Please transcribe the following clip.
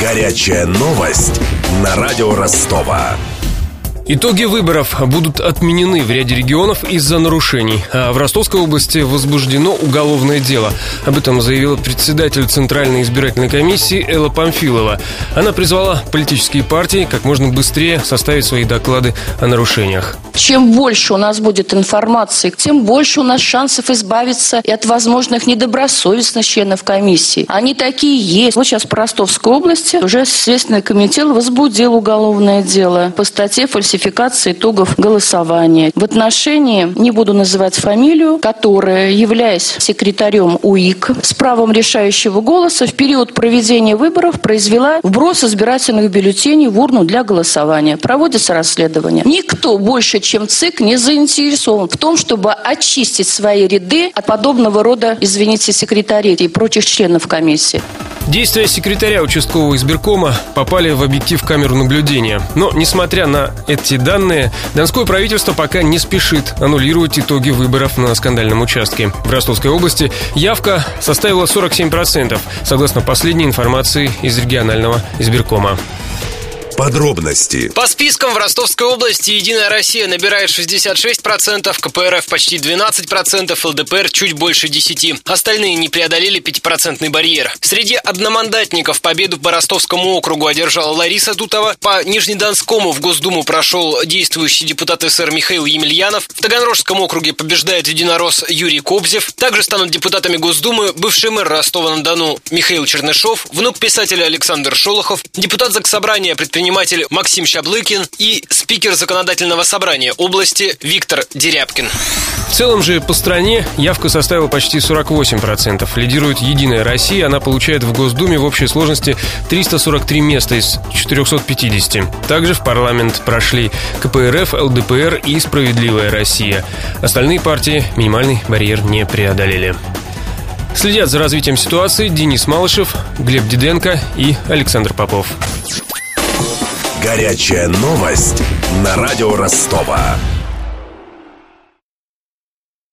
Горячая новость на радио Ростова. Итоги выборов будут отменены в ряде регионов из-за нарушений. А в Ростовской области возбуждено уголовное дело. Об этом заявила председатель Центральной избирательной комиссии Элла Памфилова. Она призвала политические партии как можно быстрее составить свои доклады о нарушениях. Чем больше у нас будет информации, тем больше у нас шансов избавиться и от возможных недобросовестных членов комиссии. Они такие есть. Вот сейчас по Ростовской области уже Следственный комитет возбудил уголовное дело по статье фальсификации итогов голосования. В отношении, не буду называть фамилию, которая, являясь секретарем УИК с правом решающего голоса, в период проведения выборов произвела вброс избирательных бюллетеней в урну для голосования. Проводится расследование. Никто больше, чем ЦИК не заинтересован в том, чтобы очистить свои ряды от подобного рода, извините, секретарей и прочих членов комиссии. Действия секретаря участкового избиркома попали в объектив камеру наблюдения. Но, несмотря на эти данные, Донское правительство пока не спешит аннулировать итоги выборов на скандальном участке. В Ростовской области явка составила 47%, согласно последней информации из регионального избиркома. Подробности. По спискам в Ростовской области «Единая Россия» набирает 66%, КПРФ почти 12%, ЛДПР чуть больше 10%. Остальные не преодолели 5% барьер. Среди одномандатников победу по Ростовскому округу одержала Лариса Дутова. По Нижнедонскому в Госдуму прошел действующий депутат СР Михаил Емельянов. В Таганрожском округе побеждает единорос Юрий Кобзев. Также станут депутатами Госдумы бывший мэр Ростова-на-Дону Михаил Чернышов, внук писателя Александр Шолохов, депутат Заксобрания предприниматель предприниматель Максим Щаблыкин и спикер законодательного собрания области Виктор Дерябкин. В целом же по стране явка составила почти 48%. Лидирует «Единая Россия». Она получает в Госдуме в общей сложности 343 места из 450. Также в парламент прошли КПРФ, ЛДПР и «Справедливая Россия». Остальные партии минимальный барьер не преодолели. Следят за развитием ситуации Денис Малышев, Глеб Диденко и Александр Попов. Горячая новость на радио Ростова.